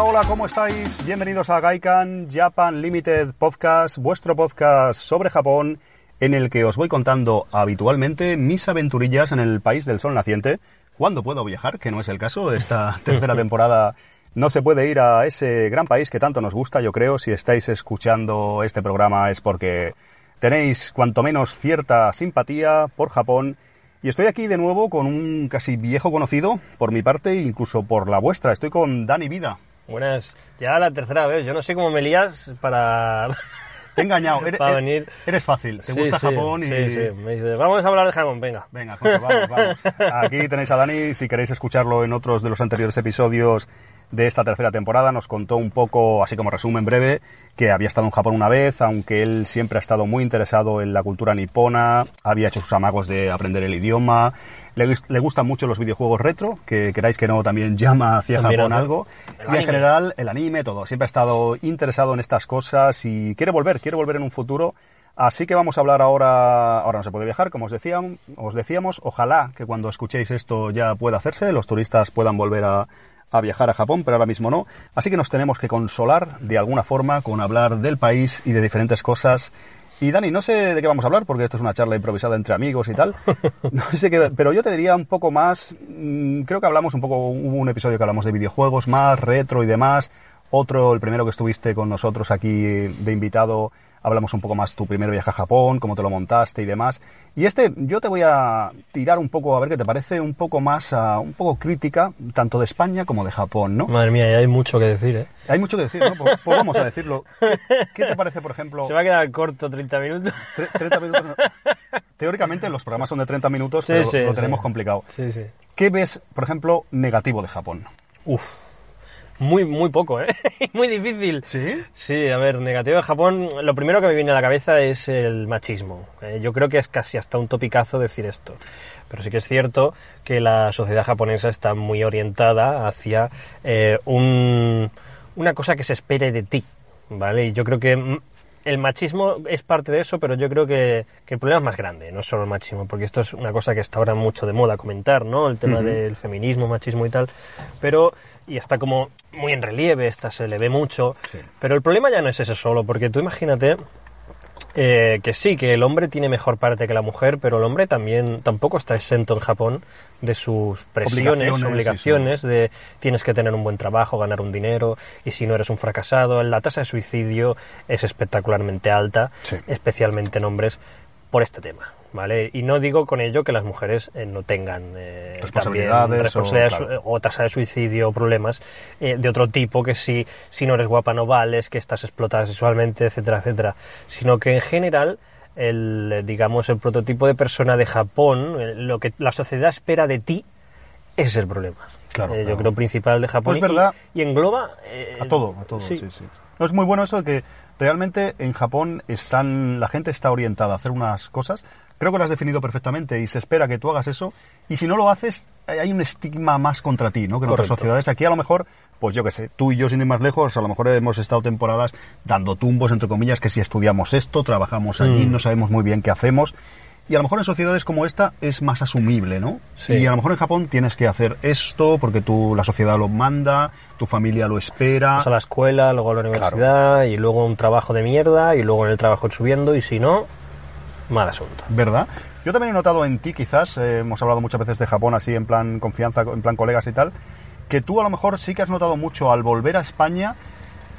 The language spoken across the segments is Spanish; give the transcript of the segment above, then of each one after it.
Hola, hola, ¿cómo estáis? Bienvenidos a Gaikan Japan Limited Podcast, vuestro podcast sobre Japón, en el que os voy contando habitualmente mis aventurillas en el país del sol naciente, cuando puedo viajar, que no es el caso. Esta tercera temporada no se puede ir a ese gran país que tanto nos gusta, yo creo. Si estáis escuchando este programa es porque tenéis cuanto menos cierta simpatía por Japón. Y estoy aquí de nuevo con un casi viejo conocido, por mi parte, incluso por la vuestra. Estoy con Dani Vida. Buenas, ya la tercera vez. Yo no sé cómo me lías para... Te he engañado. Eres, Para venir. eres fácil. Te Sí, gusta sí, Japón y... Sí, sí. Me dice, vamos a hablar de Japón, venga. Venga, José, vamos, vamos. Aquí tenéis a Dani, si queréis escucharlo en otros de los anteriores episodios de esta tercera temporada, nos contó un poco, así como resumen breve, que había estado en Japón una vez, aunque él siempre ha estado muy interesado en la cultura nipona, había hecho sus amagos de aprender el idioma, le, le gustan mucho los videojuegos retro, que queráis que no, también llama hacia Japón algo, el y en anime. general el anime, todo, siempre ha estado interesado en estas cosas y quiere volver, quiere volver en un futuro. Así que vamos a hablar ahora, ahora no se puede viajar, como os decíamos, os decíamos, ojalá que cuando escuchéis esto ya pueda hacerse, los turistas puedan volver a, a viajar a Japón, pero ahora mismo no. Así que nos tenemos que consolar de alguna forma con hablar del país y de diferentes cosas. Y Dani, no sé de qué vamos a hablar, porque esto es una charla improvisada entre amigos y tal. No sé qué, pero yo te diría un poco más, mm, creo que hablamos un poco, hubo un episodio que hablamos de videojuegos más, retro y demás. Otro, el primero que estuviste con nosotros aquí de invitado, hablamos un poco más tu primer viaje a Japón, cómo te lo montaste y demás. Y este, yo te voy a tirar un poco, a ver qué te parece, un poco más, a, un poco crítica, tanto de España como de Japón, ¿no? Madre mía, ya hay mucho que decir, ¿eh? Hay mucho que decir, ¿no? Pues, pues vamos a decirlo. ¿Qué, qué te parece, por ejemplo, Se va a quedar corto 30 minutos. tre- 30 minutos? no. Teóricamente los programas son de 30 minutos, Sí, pero sí, lo sí. tenemos complicado. Sí, sí. ¿Qué ves, por ejemplo, negativo de Japón? Uf. Muy, muy poco, ¿eh? muy difícil. ¿Sí? Sí, a ver, negativo de Japón, lo primero que me viene a la cabeza es el machismo. Eh, yo creo que es casi hasta un topicazo decir esto. Pero sí que es cierto que la sociedad japonesa está muy orientada hacia eh, un- una cosa que se espere de ti, ¿vale? Y yo creo que mm, el machismo es parte de eso, pero yo creo que, que el problema es más grande, no solo el machismo, porque esto es una cosa que está ahora mucho de moda comentar, ¿no? El tema del feminismo, machismo y tal, pero y está como muy en relieve, esta se le ve mucho, Sí. pero el problema ya no es ese solo, porque tú imagínate eh, que sí, que el hombre tiene mejor parte que la mujer, pero el hombre también tampoco está exento en Japón de sus presiones, Obligaciones, obligaciones, de tienes que tener un buen trabajo, ganar un dinero, y si no eres un fracasado, la tasa de suicidio es espectacularmente alta, Sí. especialmente en hombres, por este tema. ¿Vale? Y no digo con ello que las mujeres eh, no tengan eh, Responsabilidades también o- responsabilidades claro. o tasa de suicidio o problemas eh, de otro tipo, que si, si no eres guapa no vales, que estás explotada sexualmente, etcétera, etcétera, sino que en general el, eh, digamos, el prototipo de persona de Japón, eh, lo que la sociedad espera de ti, ese es el problema. Claro, Eh, claro. Yo creo principal de Japón Pues y- verdad. y, engloba... eh, A todo, a todo, sí, sí. sí. No, es muy bueno eso de que realmente en Japón están, la gente está orientada a hacer unas cosas. Creo que lo has definido perfectamente y se espera que tú hagas eso. Y si no lo haces, hay un estigma más contra ti, ¿no? Que en otras sociedades. Aquí a lo mejor, pues yo qué sé, tú y yo sin ir más lejos, a lo mejor hemos estado temporadas dando tumbos, entre comillas, que si estudiamos esto, trabajamos allí, Mm. no sabemos muy bien qué hacemos. Y a lo mejor en sociedades como esta es más asumible, ¿no? Sí. Y a lo mejor en Japón tienes que hacer esto porque tú, la sociedad lo manda, tu familia lo espera. Vas a la escuela, luego a la universidad y luego un trabajo de mierda y luego en el trabajo subiendo y si no, mal asunto. ¿Verdad? Yo también he notado en ti, quizás, eh, hemos hablado muchas veces de Japón así en plan confianza, en plan colegas y tal, que tú a lo mejor sí que has notado mucho al volver a España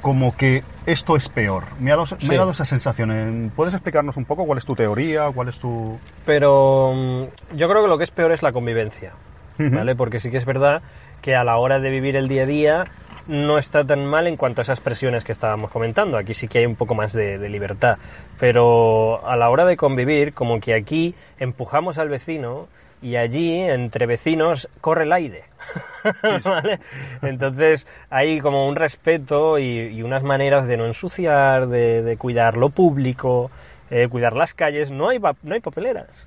como que esto es peor. Me ha dado, me Sí. ha dado esa sensación. Eh, ¿Puedes explicarnos un poco cuál es tu teoría? ¿Cuál es tu...? Pero mm, yo creo que lo que es peor es la convivencia. ¿vale? Porque sí que es verdad que a la hora de vivir el día a día no está tan mal en cuanto a esas presiones que estábamos comentando. Aquí sí que hay un poco más de, de libertad. Pero a la hora de convivir, como que aquí empujamos al vecino y allí, entre vecinos, corre el aire. ¿Vale? Entonces hay como un respeto y, y unas maneras de no ensuciar, de, de cuidar lo público, eh, cuidar las calles. No hay, no hay papeleras.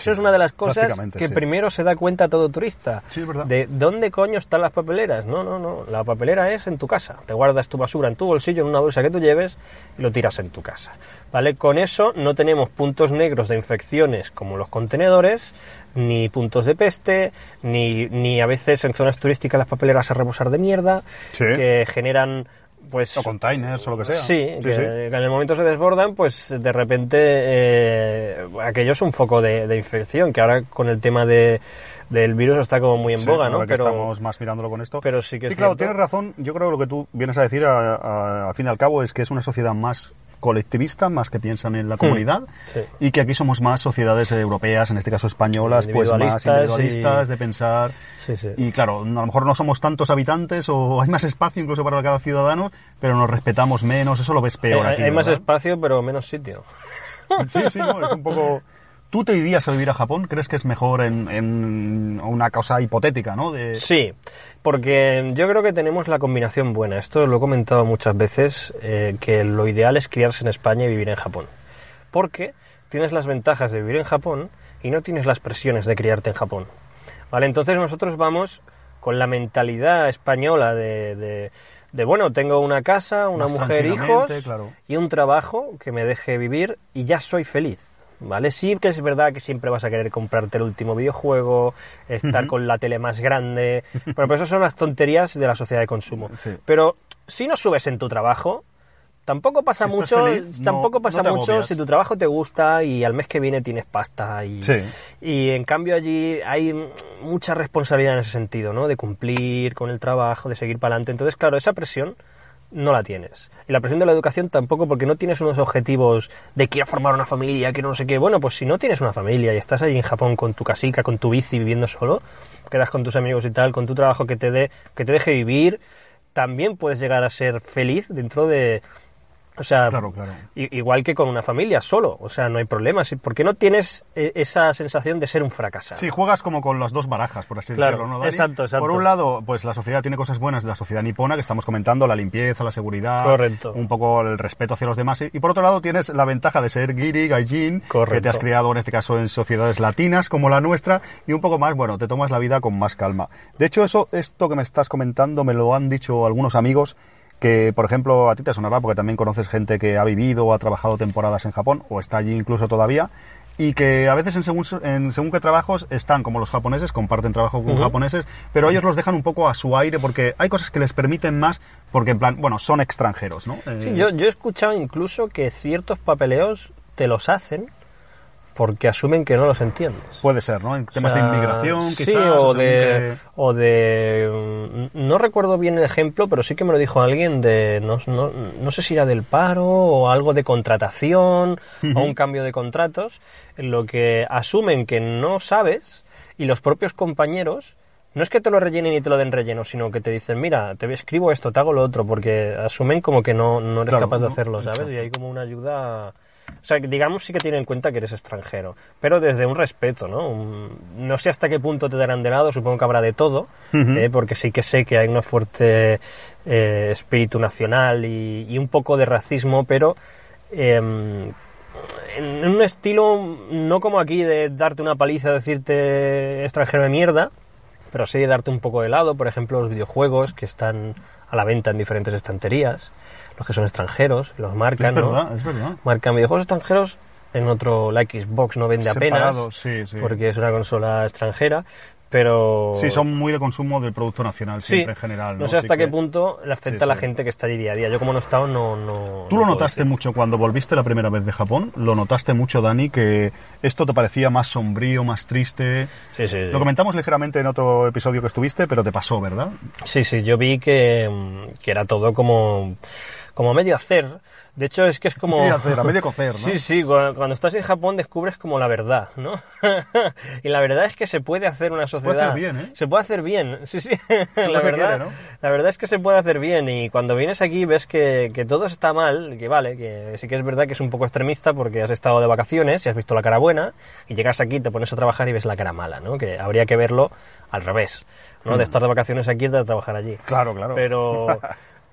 Eso es una de las cosas que sí. primero se da cuenta todo turista. Sí. De dónde coño están las papeleras. No, no, no. La papelera es en tu casa. Te guardas tu basura en tu bolsillo, en una bolsa que tú lleves y lo tiras en tu casa. ¿Vale? Con eso no tenemos puntos negros de infecciones como los contenedores, ni puntos de peste, ni, ni a veces en zonas turísticas las papeleras a rebosar de mierda, Sí. que generan pues O containers o lo que sea. Sí, que, sí. que en el momento se desbordan, pues de repente eh, aquello es un foco de, de infección, que ahora con el tema de, del virus está como muy en Sí, boga, ¿no? Pero, estamos más mirándolo con esto. pero sí que es claro, cierto. tienes razón. Yo creo que lo que tú vienes a decir, a- a- al fin y al cabo, es que es una sociedad más colectivista, más que piensan en la comunidad, Hmm, sí. y que aquí somos más sociedades europeas, en este caso españolas, pues más Individualistas y- de pensar. Sí, sí. Y claro, a lo mejor no somos tantos habitantes o hay más espacio incluso para cada ciudadano, pero nos respetamos menos, eso lo ves peor hay, aquí. hay más espacio, pero menos sitio. Sí, sí, no, es un poco... ¿Tú te irías a vivir a Japón? ¿Crees que es mejor en, en una cosa hipotética, no? De... Sí, porque yo creo que tenemos la combinación buena. Esto lo he comentado muchas veces, eh, que lo ideal es criarse en España y vivir en Japón. Porque tienes las ventajas de vivir en Japón y no tienes las presiones de criarte en Japón. ¿Vale? Entonces nosotros vamos con la mentalidad española de, de- de, bueno, tengo una casa, una Más mujer, hijos claro. y un trabajo que me deje vivir y ya soy feliz. ¿Vale? Sí que es verdad que siempre vas a querer comprarte el último videojuego, estar con la tele más grande, pero, pero eso son las tonterías de la sociedad de consumo. Sí. Pero si no subes en tu trabajo, tampoco pasa Si mucho, feliz, no- tampoco pasa no mucho agobias. si tu trabajo te gusta y al mes que viene tienes pasta y, Sí. y en cambio allí hay mucha responsabilidad en ese sentido, ¿no? De cumplir con el trabajo, de seguir para adelante. Entonces, claro, esa presión no la tienes. Y la presión de la educación tampoco porque no tienes unos objetivos de quiero formar una familia, quiero no sé qué. Bueno, pues si no tienes una familia y estás ahí en Japón con tu casica, con tu bici viviendo solo, quedas con tus amigos y tal, con tu trabajo que te dé que te deje vivir, también puedes llegar a ser feliz dentro de o sea, Claro, claro. igual que con una familia solo, o sea, no hay problema. Si- ¿Por qué no tienes eh, esa sensación de ser un fracasado? Sí, juegas como con las dos barajas, por así Claro, decirlo, ¿no, Dani? exacto, exacto. Por un lado, pues la sociedad tiene cosas buenas, la sociedad nipona, que estamos comentando, la limpieza, la seguridad, Correcto. un poco el respeto hacia los demás. Y por otro lado, tienes la ventaja de ser giri, gaijin, que te has criado en este caso en sociedades latinas como la nuestra, y un poco más, bueno, te tomas la vida con más calma. De hecho, eso, esto que me estás comentando, me lo han dicho algunos amigos, que por ejemplo a ti te sonará porque también conoces gente que ha vivido o ha trabajado temporadas en Japón o está allí incluso todavía y que a veces en según, en según qué trabajos están como los japoneses, comparten trabajo con Ujú. japoneses, pero ellos los dejan un poco a su aire porque hay cosas que les permiten más porque en plan, bueno, son extranjeros, ¿no? Eh, Sí, yo, yo he escuchado incluso que ciertos papeleos te los hacen porque asumen que no los entiendes. Puede ser, ¿no? En temas O sea, de inmigración, sí, quizás. o según de, o de... mm, No recuerdo bien el ejemplo, pero sí que me lo dijo alguien de... No, no, no sé si era del paro o algo de contratación o un cambio de contratos, en lo que asumen que no sabes y los propios compañeros... No es que te lo rellenen y te lo den relleno, sino que te dicen, mira, te escribo esto, te hago lo otro, porque asumen como que no, no eres Claro, capaz de hacerlo, ¿sabes? Y hay como una ayuda... O sea, digamos sí que tienen en cuenta que eres extranjero, pero desde un respeto, ¿no? Un- no sé hasta qué punto te darán de lado, supongo que habrá de todo, ¿eh? porque sí que sé que hay un fuerte eh, espíritu nacional y, y un poco de racismo, pero em, en un estilo no como aquí de darte una paliza, decirte extranjero de mierda, pero sí de darte un poco de lado, por ejemplo, los videojuegos que están a la venta en diferentes estanterías, los que son extranjeros, los marcan, Es ¿no? verdad, es verdad. marcan videojuegos extranjeros en otro la Xbox no vende apenas Separados, sí, sí. porque es una consola extranjera pero Sí, son muy de consumo del producto nacional Sí, siempre en general. No, sé hasta qué punto le afecta Sí, a la sí. gente que está allí día a día yo como no he estado no no ¿Tú lo notaste decir. mucho cuando volviste la primera vez de Japón? ¿Lo notaste mucho, Dani, que esto te parecía más sombrío, más triste? sí, sí, sí. Lo comentamos ligeramente en otro episodio que estuviste, pero te pasó, ¿verdad? Sí, sí, yo vi que, que era todo como, como a medio hacer. De hecho, es que es como... Medio hacer, a medio cocer, ¿no? Sí, sí, cu- cuando estás en Japón descubres como la verdad, ¿no? y la verdad es que se puede hacer una puede sociedad... hacer bien, ¿eh? Se puede hacer bien, sí, sí. la, No se verdad, quiere, ¿no? la verdad es que se puede hacer bien y cuando vienes aquí ves que, que todo está mal, que vale, que sí que es verdad que es un poco extremista porque has estado de vacaciones y has visto la cara buena y llegas aquí, te pones a trabajar y ves la cara mala, ¿no? Que habría que verlo al revés, ¿no? De estar de vacaciones aquí y de trabajar allí. Claro, claro. Pero,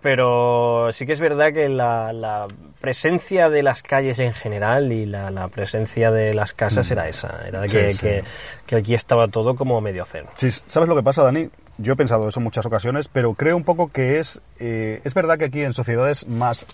pero sí que es verdad que la, la presencia de las calles en general y la, la presencia de las casas era esa, era Mm. Sí, que, sí. que- que aquí estaba todo como medio cero. Sí, ¿sabes lo que pasa, Dani? Yo he pensado eso en muchas ocasiones, pero creo un poco que es... eh, es verdad que aquí en sociedades más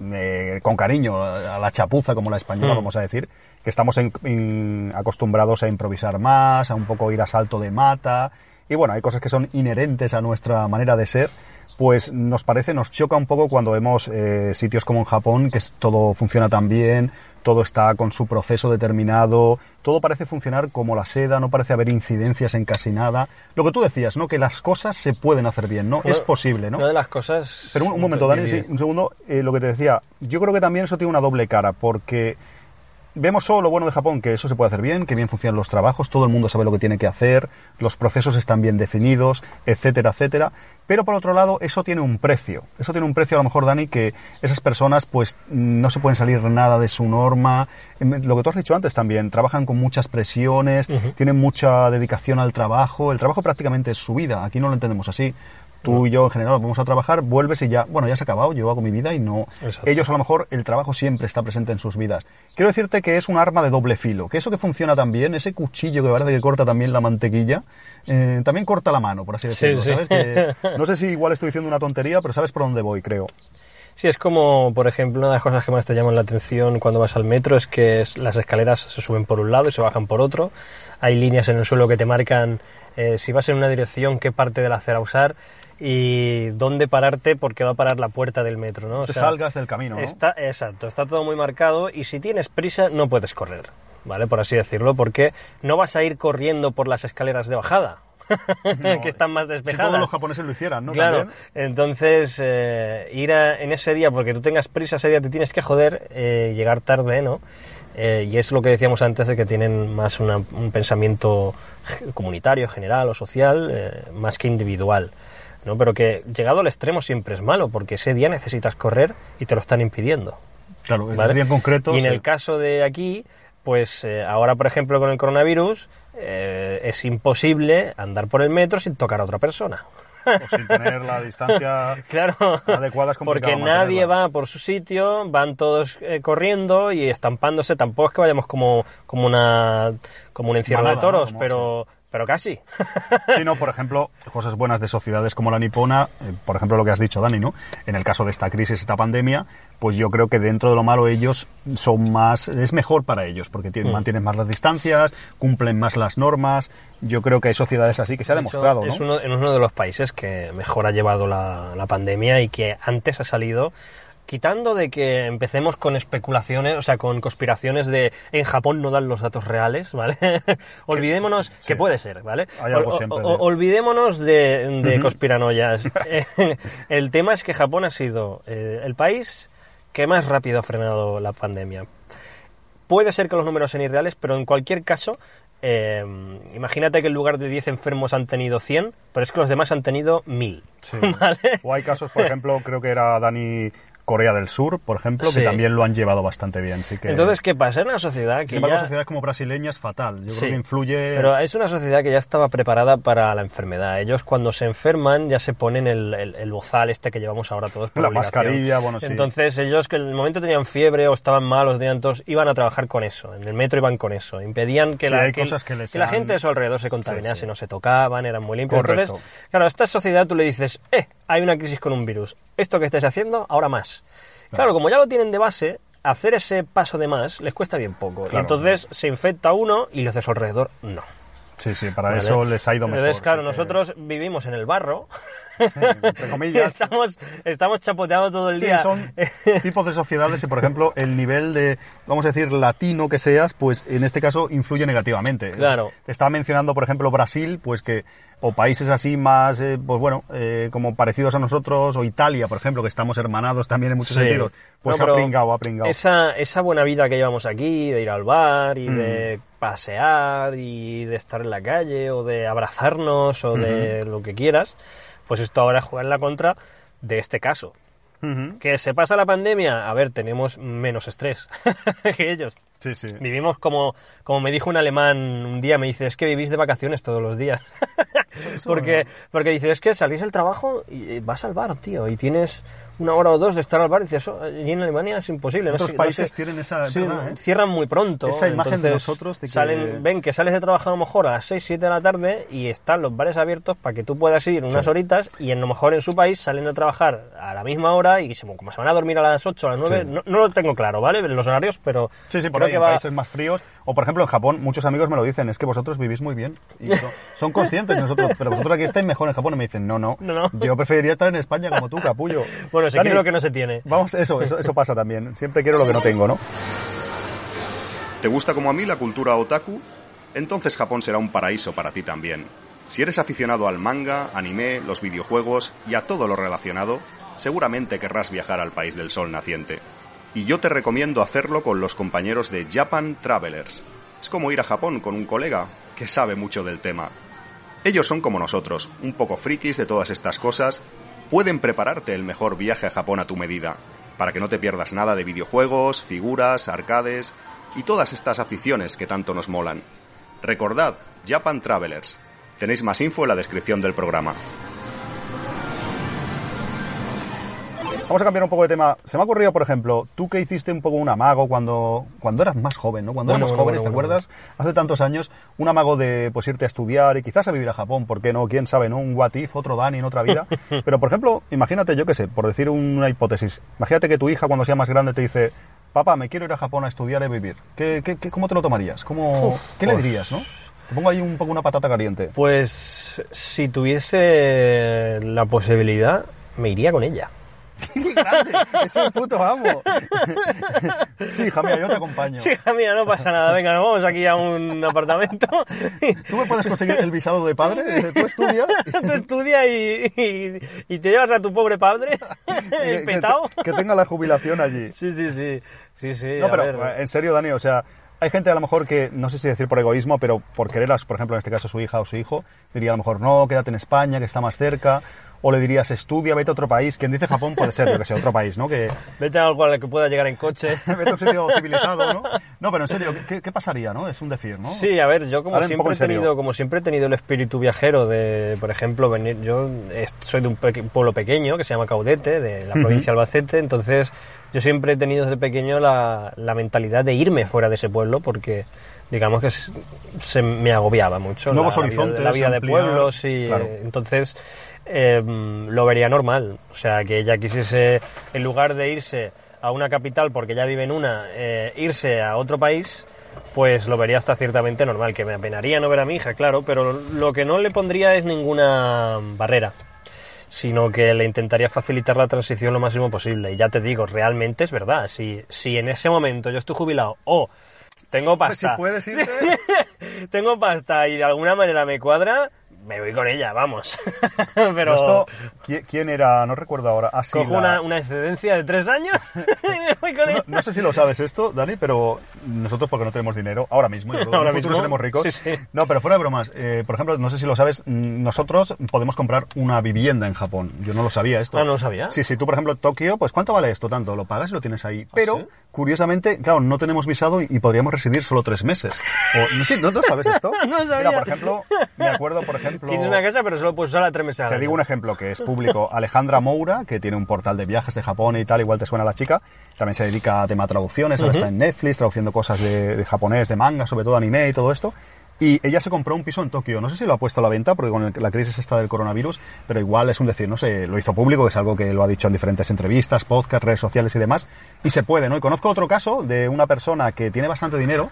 eh, con cariño a la chapuza, como la española, Mm. vamos a decir, que estamos en- acostumbrados a improvisar más, a un poco ir a salto de mata, y bueno, hay cosas que son inherentes a nuestra manera de ser, pues nos parece, nos choca un poco cuando vemos eh, sitios como en Japón, que todo funciona tan bien, todo está con su proceso determinado, todo parece funcionar como la seda, no parece haber incidencias en casi nada. Lo que tú decías, ¿no? Que las cosas se pueden hacer bien, ¿no? es posible, ¿no? Una de las cosas... Pero un, un momento, Dani, sí, un segundo. Eh, lo que te decía, yo creo que también eso tiene una doble cara, porque vemos solo lo bueno de Japón, que eso se puede hacer bien, que bien funcionan los trabajos, todo el mundo sabe lo que tiene que hacer, los procesos están bien definidos, etcétera, etcétera. Pero por otro lado, eso tiene un precio. Eso tiene un precio, a lo mejor, Dani, que esas personas, pues, no se pueden salir nada de su norma. Em, Lo que tú has dicho antes también, trabajan con muchas presiones, tienen mucha dedicación al trabajo. El trabajo prácticamente es su vida. Aquí no lo entendemos así. Tú y yo, en general, vamos a trabajar, vuelves y ya, bueno, ya se ha acabado, yo hago mi vida y no. Exacto. Ellos, a lo mejor, el trabajo siempre está presente en sus vidas. Quiero decirte que es un arma de doble filo, que eso que funciona también, ese cuchillo que parece que corta también la mantequilla, eh, también corta la mano, por así Sí, decirlo. sí. ¿sabes? Que- no sé si igual estoy diciendo una tontería, pero sabes por dónde voy, creo. Sí, es como, por ejemplo, una de las cosas que más te llaman la atención cuando vas al metro es que las escaleras se suben por un lado y se bajan por otro. Hay líneas en el suelo que te marcan eh, si vas en una dirección, qué parte de la acera usar y dónde pararte porque va a parar la puerta del metro, ¿no? O te sea, salgas del camino, ¿no? Está, exacto, está todo muy marcado y si tienes prisa no puedes correr, ¿vale? Por así decirlo, porque no vas a ir corriendo por las escaleras de bajada, que están más Si despejadas. todos los japoneses lo hicieran, ¿no? Claro, También. entonces eh, ir a- en ese día, porque tú tengas prisa ese día, te tienes que joder, eh, llegar tarde, ¿no? Eh, y es lo que decíamos antes de que tienen más una- un pensamiento comunitario, general o social, eh, más que individual, ¿no? Pero que llegado al extremo siempre es malo, porque ese día necesitas correr y te lo están impidiendo. Claro, ese ¿vale? día en concreto. Y en sí. el caso de aquí, pues eh, ahora, por ejemplo, con el coronavirus, eh, es imposible andar por el metro sin tocar a otra persona. O sin tener la distancia Claro, adecuada es porque nadie va por su sitio, van todos eh, corriendo y estampándose. Tampoco es que vayamos como, como una como un encierro de toros, pero pero casi. Sí, no, por ejemplo, cosas buenas de sociedades como la nipona, eh, por ejemplo, lo que has dicho, Dani, ¿no? En el caso de esta crisis, esta pandemia, pues yo creo que dentro de lo malo ellos son más, es mejor para ellos, porque Mm. tienen, mantienen más las distancias, cumplen más las normas. Yo creo que hay sociedades así que se ha De hecho, demostrado, ¿no? Es uno, en uno de los países que mejor ha llevado la, la pandemia y que antes ha salido. Quitando de que empecemos con especulaciones, o sea, con conspiraciones de en Japón no dan los datos reales, ¿vale? olvidémonos, sí. que puede ser, ¿vale? Hay algo siempre o- olvidémonos de, de conspiranoias. el tema es que Japón ha sido eh, el país que más rápido ha frenado la pandemia. Puede ser que los números sean irreales, pero en cualquier caso, eh, imagínate que en lugar de 10 enfermos han tenido 100, pero es que los demás han tenido 1000. Sí. ¿Vale? O hay casos, por ejemplo, creo que era Dani Corea del Sur, por ejemplo, que también lo han llevado bastante bien. Que, Entonces, ¿qué pasa? Es una sociedad que sin embargo, ya... sociedades como brasileña es fatal. Yo Sí, creo que influye. Pero es una sociedad que ya estaba preparada para la enfermedad. Ellos cuando se enferman ya se ponen el, el- el bozal este que llevamos ahora todos. por La obligación. mascarilla, bueno, sí. Entonces ellos que en el momento tenían fiebre o estaban mal o tenían tos, iban a trabajar con eso. En el metro iban con eso. Impedían que, Sí, la, que, cosas que les la han- gente de su alrededor se contaminase, no se tocaban, eran muy limpios. Correcto. Entonces, claro, a esta sociedad tú le dices, eh, hay una crisis con un virus. Esto que estáis haciendo, ahora más. Claro, como ya lo tienen de base, hacer ese paso de más les cuesta bien poco. Y entonces se infecta uno y los de su alrededor no. Sí, sí, para ¿vale? eso les ha ido mejor. Entonces, claro, sí que- nosotros vivimos en el barro. Entre comillas. estamos, estamos chapoteando todo el Sí, día. son tipos de sociedades y, por ejemplo, el nivel de, vamos a decir, latino que seas, pues en este caso influye negativamente. Claro. Te estaba mencionando, por ejemplo, Brasil, pues que, o países así más, eh, pues bueno, eh, como parecidos a nosotros, o Italia, por ejemplo, que estamos hermanados también en muchos Sí. sentidos, pues No, ha pringado, ha pringado. Esa, esa buena vida que llevamos aquí, de ir al bar y Mm. de pasear y de estar en la calle o de abrazarnos o de lo que quieras, pues esto ahora juega en la contra de este caso. Que se pasa la pandemia, a ver, tenemos menos estrés que ellos. Sí, sí. Vivimos como, como me dijo un alemán un día, me dice, es que vivís de vacaciones todos los días. porque, porque dices, es que salís del trabajo y vas al bar, tío, y tienes una hora o dos de estar al bar y dices, eso allí en Alemania es imposible. no Otros no países sé- tienen esa- sí, verdad, ¿eh? cierran muy pronto. Esa imagen de entonces nosotros de que- salen, ven que sales de trabajar a lo mejor a las 6, 7 de la tarde y están los bares abiertos para que tú puedas ir unas Sí. horitas y a lo mejor en su país salen a trabajar a la misma hora y como se van a dormir a las 8, a las 9, Sí. no, no lo tengo claro, ¿vale? Los horarios, pero Sí, sí, por ahí, que en va... países más fríos. O, por ejemplo, en Japón, muchos amigos me lo dicen, es que vosotros vivís muy bien. Y son, son conscientes nosotros, pero vosotros aquí estáis mejor en Japón. Y me dicen, no, no, No, no. yo preferiría estar en España como tú, capullo. Bueno, se Dani, quiere lo que no se tiene. Vamos, eso, eso, eso pasa también. Siempre quiero lo que no tengo, ¿no? ¿Te gusta como a mí la cultura otaku? Entonces Japón será un paraíso para ti también. Si eres aficionado al manga, anime, los videojuegos y a todo lo relacionado, seguramente querrás viajar al país del sol naciente. Y yo te recomiendo hacerlo con los compañeros de Japan Travelers. Es como ir a Japón con un colega que sabe mucho del tema. Ellos son como nosotros, un poco frikis de todas estas cosas, pueden prepararte el mejor viaje a Japón a tu medida, para que no te pierdas nada de videojuegos, figuras, arcades y todas estas aficiones que tanto nos molan. Recordad, Japan Travelers. Tenéis más info en la descripción del programa. Vamos a cambiar un poco de tema. Se me ha ocurrido, por ejemplo, tú que hiciste un poco un amago cuando, cuando eras más joven, ¿no? Cuando Bueno, éramos bueno, jóvenes, bueno, ¿te acuerdas? Hace tantos años, un amago de pues irte a estudiar y quizás a vivir a Japón, ¿por qué no? ¿Quién sabe, no? Un what if, otro Dani en otra vida. Pero, por ejemplo, imagínate, yo qué sé, por decir una hipótesis, imagínate que tu hija cuando sea más grande te dice, papá, me quiero ir a Japón a estudiar y a vivir. ¿Qué, qué, qué- cómo te lo tomarías? ¿Cómo, Uf, ¿Qué le pues- dirías, no? Te pongo ahí un poco una patata caliente. Pues si tuviese la posibilidad, me iría con ella. ¡Qué grande! ¡Es el puto amo! sí, hija mía, yo te acompaño. Sí, hija mía, no pasa nada. Venga, nos vamos aquí a un apartamento. ¿Tú me puedes conseguir el visado de padre? ¿Tú estudias? Tú estudias y, y, y te llevas a tu pobre padre que, petado. te- que tenga la jubilación allí. Sí, sí, sí. Sí, sí. No, a pero ver. eh, en serio, Dani, o sea, hay gente a lo mejor que, no sé si decir por egoísmo, pero por quererlas, por ejemplo, en este caso su hija o su hijo, diría a lo mejor, no, quédate en España, que está más cerca, o le dirías, estudia, vete a otro país. Quien dice Japón puede ser, yo que sé, otro país, ¿no? Que Vete a algo al que pueda llegar en coche. vete a un sitio civilizado, ¿no? No, pero en serio, ¿qué, qué pasaría, no? Es un decir, ¿no? Sí, a ver, yo como Ahora siempre, he tenido, como siempre he tenido el espíritu viajero de, por ejemplo, venir, yo soy de un pueblo pequeño que se llama Caudete, de la provincia de Albacete, entonces yo siempre he tenido desde pequeño la, la mentalidad de irme fuera de ese pueblo porque digamos que se me agobiaba mucho Nuevos la, la vida- horizontes, la vida de pueblos y claro. eh, entonces eh, lo vería normal, o sea, que ella quisiese, en lugar de irse a una capital porque ya vive en una, eh, irse a otro país, pues lo vería hasta ciertamente normal, que me apenaría no ver a mi hija, claro, pero lo que no le pondría es ninguna barrera, sino que le intentaría facilitar la transición lo máximo posible. Y ya te digo, realmente es verdad, si, si en ese momento yo estoy jubilado o tengo Pues si pasta, puedes irte... tengo pasta y de alguna manera me cuadra, me voy con ella, vamos. Pero Esto, ¿qui- ¿quién era? No recuerdo ahora. Ah, sí, cojo la- una, una excedencia de tres años y me voy con No, ella. no sé si lo sabes esto, Dani, pero nosotros porque no tenemos dinero, ahora mismo, y en Ahora el futuro mismo, seremos ricos. sí, sí. No, pero fuera de bromas, eh, por ejemplo, no sé si lo sabes, mm, nosotros podemos comprar una vivienda en Japón. Yo no lo sabía esto. Ah, no lo sabía. Sí, sí, tú por ejemplo, Tokio, pues ¿cuánto vale esto? Tanto, lo pagas y lo tienes ahí. Pero, ¿Ah, sí? curiosamente, claro, no tenemos visado y, podríamos residir solo tres meses. O, no, sé, ¿no, ¿no sabes esto? No sabía. Mira, por ejemplo, me acuerdo, por ejemplo... Tienes una casa, pero solo puedes usarla tres meses Te digo un ejemplo que es público. Alejandra Moura, que tiene un portal de viajes de Japón y tal, igual te suena la chica. También se dedica a tema traducciones, ahora está en Netflix traduciendo cosas de, de japonés, de manga, sobre todo anime y todo esto. Y ella se compró un piso en Tokio. No sé si lo ha puesto a la venta, porque con la crisis esta del coronavirus, pero igual es un decir, no sé, lo hizo público, que es algo que lo ha dicho en diferentes entrevistas, podcasts, redes sociales y demás. Y se puede, ¿no? Y conozco otro caso de una persona que tiene bastante dinero,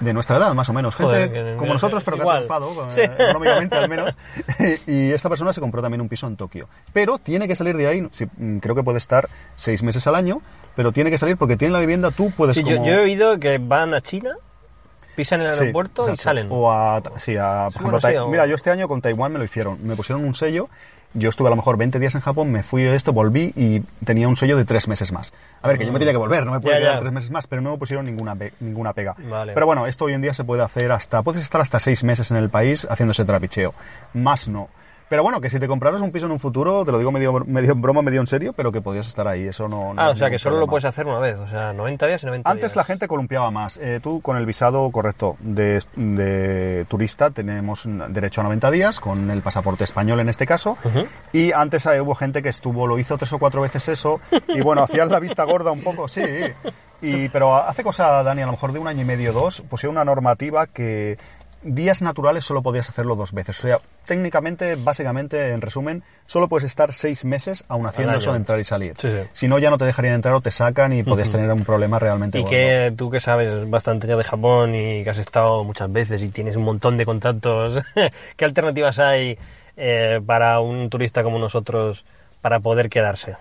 de nuestra edad, más o menos. Gente Joder, que- como nosotros, pero que ha igual. triunfado, Sí. económicamente al menos. y esta persona se compró también un piso en Tokio. Pero tiene que salir de ahí, sí, mm, creo que puede estar seis meses al año, pero tiene que salir porque tiene la vivienda, tú puedes Sí, yo, como... yo he oído que van a China, pisan el aeropuerto y salen. O a, sí, a, por ejemplo, bueno, Mira, yo este año con Taiwán me lo hicieron. Me pusieron un sello. Yo estuve a lo mejor 20 días en Japón, me fui a esto, volví y tenía un sello de tres meses más. A ver, que yo me tenía que volver, no me pude Ya, quedar tres meses más, pero no me pusieron ninguna, pe- ninguna pega. Vale. Pero bueno, esto hoy en día se puede hacer hasta, puedes estar hasta seis meses en el país haciendo ese trapicheo. Más no. Pero bueno, que si te compraras un piso en un futuro, te lo digo medio, medio en broma, medio en serio, pero que podrías estar ahí, eso no... no Ah, o sea, que solo lo puedes hacer una vez, o sea, 90 días y 90 Antes días. la gente columpiaba más. Eh, tú con el visado correcto de, de turista tenemos derecho a 90 días, con el pasaporte español en este caso. Y antes eh, hubo gente que estuvo, lo hizo tres o cuatro veces eso. Y bueno, hacían la vista gorda un poco, sí. Y, pero hace cosa, Dani, a lo mejor de un año y medio dos, pusieron una normativa que días naturales solo podías hacerlo dos veces. O sea, técnicamente, básicamente, en resumen, solo puedes estar seis meses aún haciendo eso de entrar y salir. Sí, sí. Si no, ya no te dejarían entrar o te sacan y podías tener un problema realmente Y que tú que sabes bastante ya de Japón y que has estado muchas veces y tienes un montón de contactos, ¿qué alternativas hay eh, para un turista como nosotros para poder quedarse?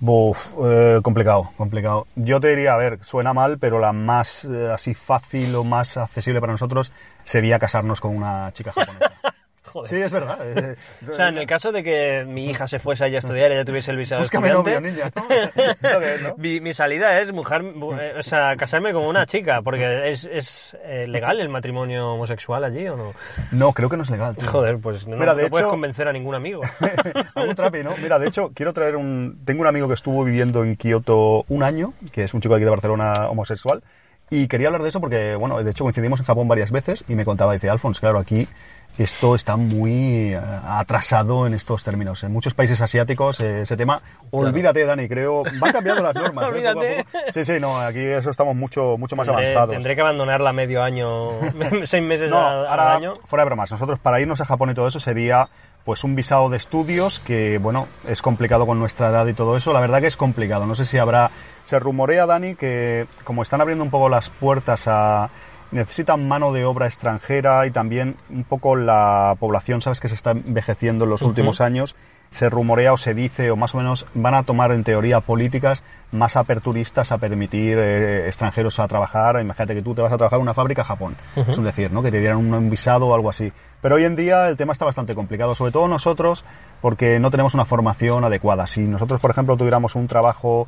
Buf, eh, complicado, complicado. Yo te diría, a ver, suena mal, pero la más eh, así fácil o más accesible para nosotros sería casarnos con una chica japonesa. Joder. Sí, es verdad. eh, O sea, en el caso de que mi hija se fuese allí a estudiar y ella tuviese el visado Búscame novio, niña. ¿no? ¿no? Mi, mi salida es mujer, eh, o sea, casarme con una chica, porque es, es eh, legal el matrimonio homosexual allí o no. No, creo que no es legal. tío. Joder, pues no, Mira, de no puedes hecho- convencer a ningún amigo. Algún trapi, ¿no? Mira, de hecho, quiero traer un... Tengo un amigo que estuvo viviendo en Kioto un año, que es un chico de aquí de Barcelona homosexual, y quería hablar de eso porque, bueno, de hecho coincidimos en Japón varias veces y me contaba, dice, Alfons, claro, aquí esto está muy eh, atrasado en estos términos. En muchos países asiáticos eh, ese tema, olvídate, Dani, creo, van cambiando las normas. ¿eh? Poco a Olvídate. poco. Sí, sí, no, aquí eso estamos mucho, mucho más Tendré, avanzados. tendré que abandonarla medio año, seis meses No, al, al ahora, año. fuera de bromas, nosotros para irnos a Japón y todo eso sería pues un visado de estudios que, bueno, es complicado con nuestra edad y todo eso. La verdad que es complicado. No sé si habrá... Se rumorea, Dani, que como están abriendo un poco las puertas a... Necesitan mano de obra extranjera y también un poco la población, sabes, que se está envejeciendo en los últimos años. Se rumorea o se dice, o más o menos van a tomar en teoría políticas más aperturistas a permitir eh, extranjeros a trabajar. Imagínate que tú te vas a trabajar en una fábrica a Japón, es un decir, ¿no? Que te dieran un, un visado o algo así. Pero hoy en día el tema está bastante complicado, sobre todo nosotros, porque no tenemos una formación adecuada. Si nosotros, por ejemplo, tuviéramos un trabajo,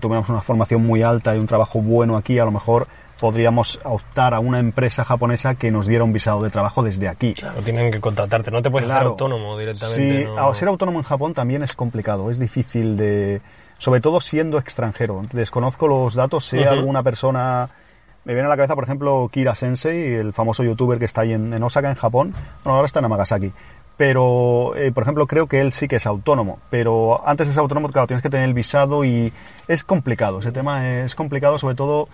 tuviéramos una formación muy alta y un trabajo bueno aquí, a lo mejor podríamos optar a una empresa japonesa que nos diera un visado de trabajo desde aquí. Claro, tienen que contratarte, no te puedes hacer Claro. autónomo directamente. Sí, no- ser autónomo en Japón también es complicado, es difícil de... Sobre todo siendo extranjero. Desconozco los datos, sé Ujú. alguna persona... Me viene a la cabeza, por ejemplo, Kira Sensei, el famoso youtuber que está ahí en, en Osaka, en Japón. Bueno, ahora está en Amagasaki. Pero, eh, por ejemplo, creo que él sí que es autónomo. Pero antes ser autónomo, claro, tienes que tener el visado y es complicado. Ese tema es complicado, sobre todo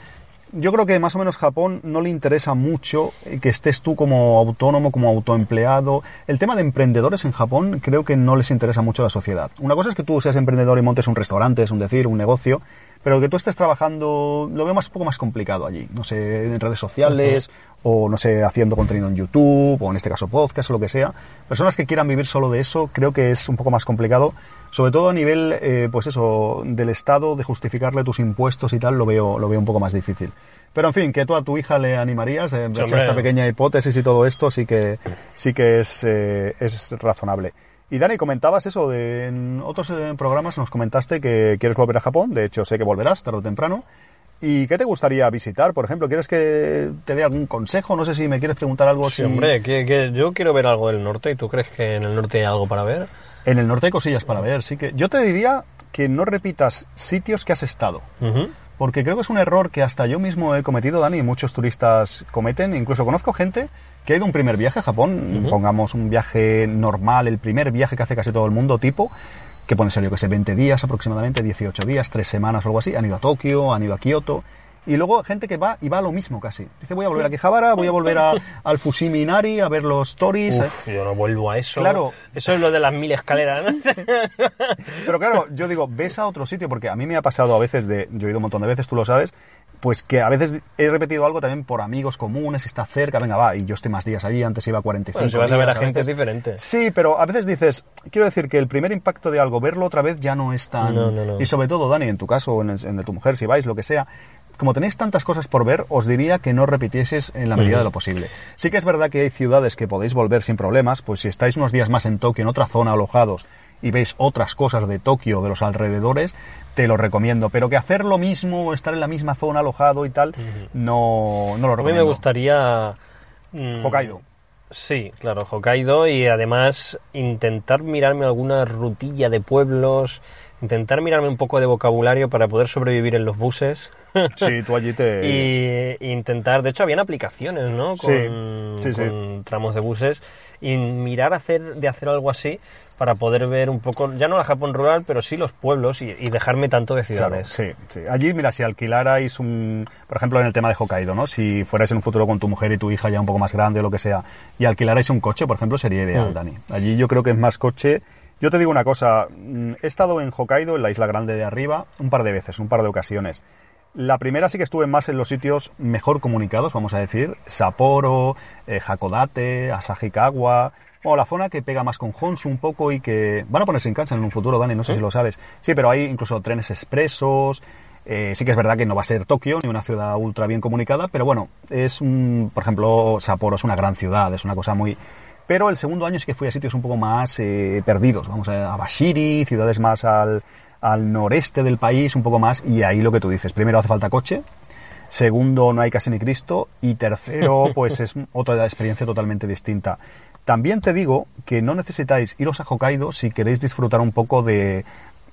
yo creo que más o menos Japón no le interesa mucho eh, que estés tú como autónomo, como autoempleado. El tema de emprendedores en Japón creo que no les interesa mucho a la sociedad. Una cosa es que tú seas emprendedor y montes un restaurante, es un decir, un negocio, pero que tú estés trabajando lo veo más un poco más complicado allí. No sé, en redes sociales o no sé, haciendo contenido en YouTube o en este caso podcast o lo que sea. Personas que quieran vivir solo de eso creo que es un poco más complicado, sobre todo a nivel, eh, pues eso, del Estado, de justificarle tus impuestos y tal, lo veo, lo veo un poco más difícil. Pero en fin, que tú a tu hija le animarías, eh, esta pequeña hipótesis y todo esto, sí que, sí que es, eh, es razonable. Y Dani, comentabas eso, de, en otros eh, programas nos comentaste que quieres volver a Japón, de hecho sé que volverás tarde o temprano. ¿Y qué te gustaría visitar, por ejemplo? ¿Quieres que te dé algún consejo? No sé si me quieres preguntar algo. Sí, si- hombre, que, que yo quiero ver algo del norte y tú crees que en el norte hay algo para ver. En el norte hay cosillas para ver, sí que... Yo te diría que no repitas sitios que has estado. Ujú. Porque creo que es un error que hasta yo mismo he cometido, Dani, y muchos turistas cometen. Incluso conozco gente que ha ido un primer viaje a Japón, pongamos un viaje normal, el primer viaje que hace casi todo el mundo, tipo, que pueden ser, yo que sé, 20 días aproximadamente, 18 días, 3 semanas o algo así. Han ido a Tokio, han ido a Kioto. Y luego gente que va y va a lo mismo casi. Dice, voy a volver a Quijabara, voy a volver a- al Fushimi Inari a ver los toris. Uf, yo no vuelvo a eso. Claro. Eso es lo de las mil escaleras. ¿no? Pero claro, yo digo, ves a otro sitio, porque a mí me ha pasado a veces, de, yo he ido un montón de veces, tú lo sabes, pues que a veces he repetido algo también por amigos comunes, está cerca, venga, va, y yo estoy más días allí, antes iba a 45 Bueno, si vas a ver a días, gente es veces- diferente. Sí, pero a veces dices, quiero decir que el primer impacto de algo, verlo otra vez ya no es tan... No, no, no. Y sobre todo, Dani, en tu caso, en el, en el de tu mujer, si vais, lo que sea, como tenéis tantas cosas por ver, os diría que no repitieses en la medida de lo posible. Sí que es verdad que hay ciudades que podéis volver sin problemas, pues si estáis unos días más en Tokio, en otra zona alojados, y veis otras cosas de Tokio, de los alrededores, te lo recomiendo. Pero que hacer lo mismo, estar en la misma zona alojado y tal, no, no lo A mí recomiendo. me gustaría... mm, Hokkaido. Sí, claro, Hokkaido y además intentar mirarme alguna rutilla de pueblos, intentar mirarme un poco de vocabulario para poder sobrevivir en los buses. Sí, tú allí te... y, y intentar, de hecho habían aplicaciones, ¿no? Con, sí, sí. con tramos de buses y mirar hacer de hacer algo así para poder ver un poco, ya no la Japón rural, pero sí los pueblos y, y dejarme tanto de Claro, ciudades. sí, sí. Allí, mira, si alquilarais un, por ejemplo, en el tema de Hokkaido, ¿no? Si fuerais en un futuro con tu mujer y tu hija ya un poco más grande o lo que sea, y alquilarais un coche, por ejemplo, sería ideal, Mm. Dani. Allí yo creo que es más coche. Yo te digo una cosa, mm, he estado en Hokkaido, en la isla grande de arriba, un par de veces, un par de ocasiones. La primera sí que estuve más en los sitios mejor comunicados, vamos a decir, Sapporo, eh, Hakodate, Asahikawa, o la zona que pega más con Honshu un poco y que van a ponerse en cancha en un futuro, Dani, no sé si lo sabes. Sí, pero hay incluso trenes expresos. eh, sí que es verdad que no va a ser Tokio ni una ciudad ultra bien comunicada, pero bueno, es un, por ejemplo, Sapporo es una gran ciudad, es una cosa muy... Pero el segundo año sí que fui a sitios un poco más eh, perdidos, vamos a, a Bashiri, ciudades más al, al noreste del país, un poco más, y ahí lo que tú dices, primero hace falta coche, segundo no hay casi ni Cristo y tercero pues es otra experiencia totalmente distinta. También te digo que no necesitáis iros a Hokkaido si queréis disfrutar un poco de,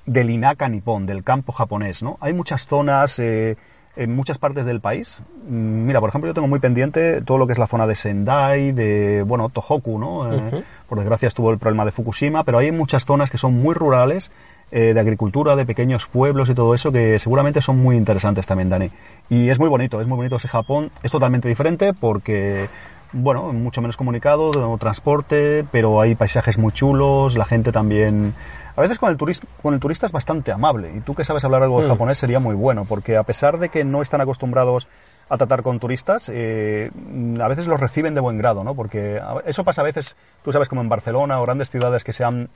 del Inaka Nippon, del campo japonés, ¿no? Hay muchas zonas eh, en muchas partes del país. Mira, por ejemplo, yo tengo muy pendiente todo lo que es la zona de Sendai, de, bueno, Tohoku, ¿no? Eh, Por desgracia estuvo el problema de Fukushima, pero hay muchas zonas que son muy rurales, eh, de agricultura, de pequeños pueblos y todo eso, que seguramente son muy interesantes también, Dani. Y es muy bonito, es muy bonito ese Japón. Es totalmente diferente porque, bueno, mucho menos comunicado, transporte, pero hay paisajes muy chulos, la gente también... A veces con el, turis- con el turista es bastante amable y tú que sabes hablar algo de Mm. japonés sería muy bueno porque a pesar de que no están acostumbrados a tratar con turistas, eh, a veces los reciben de buen grado, ¿no? Porque eso pasa a veces, tú sabes, como en Barcelona o grandes ciudades que se han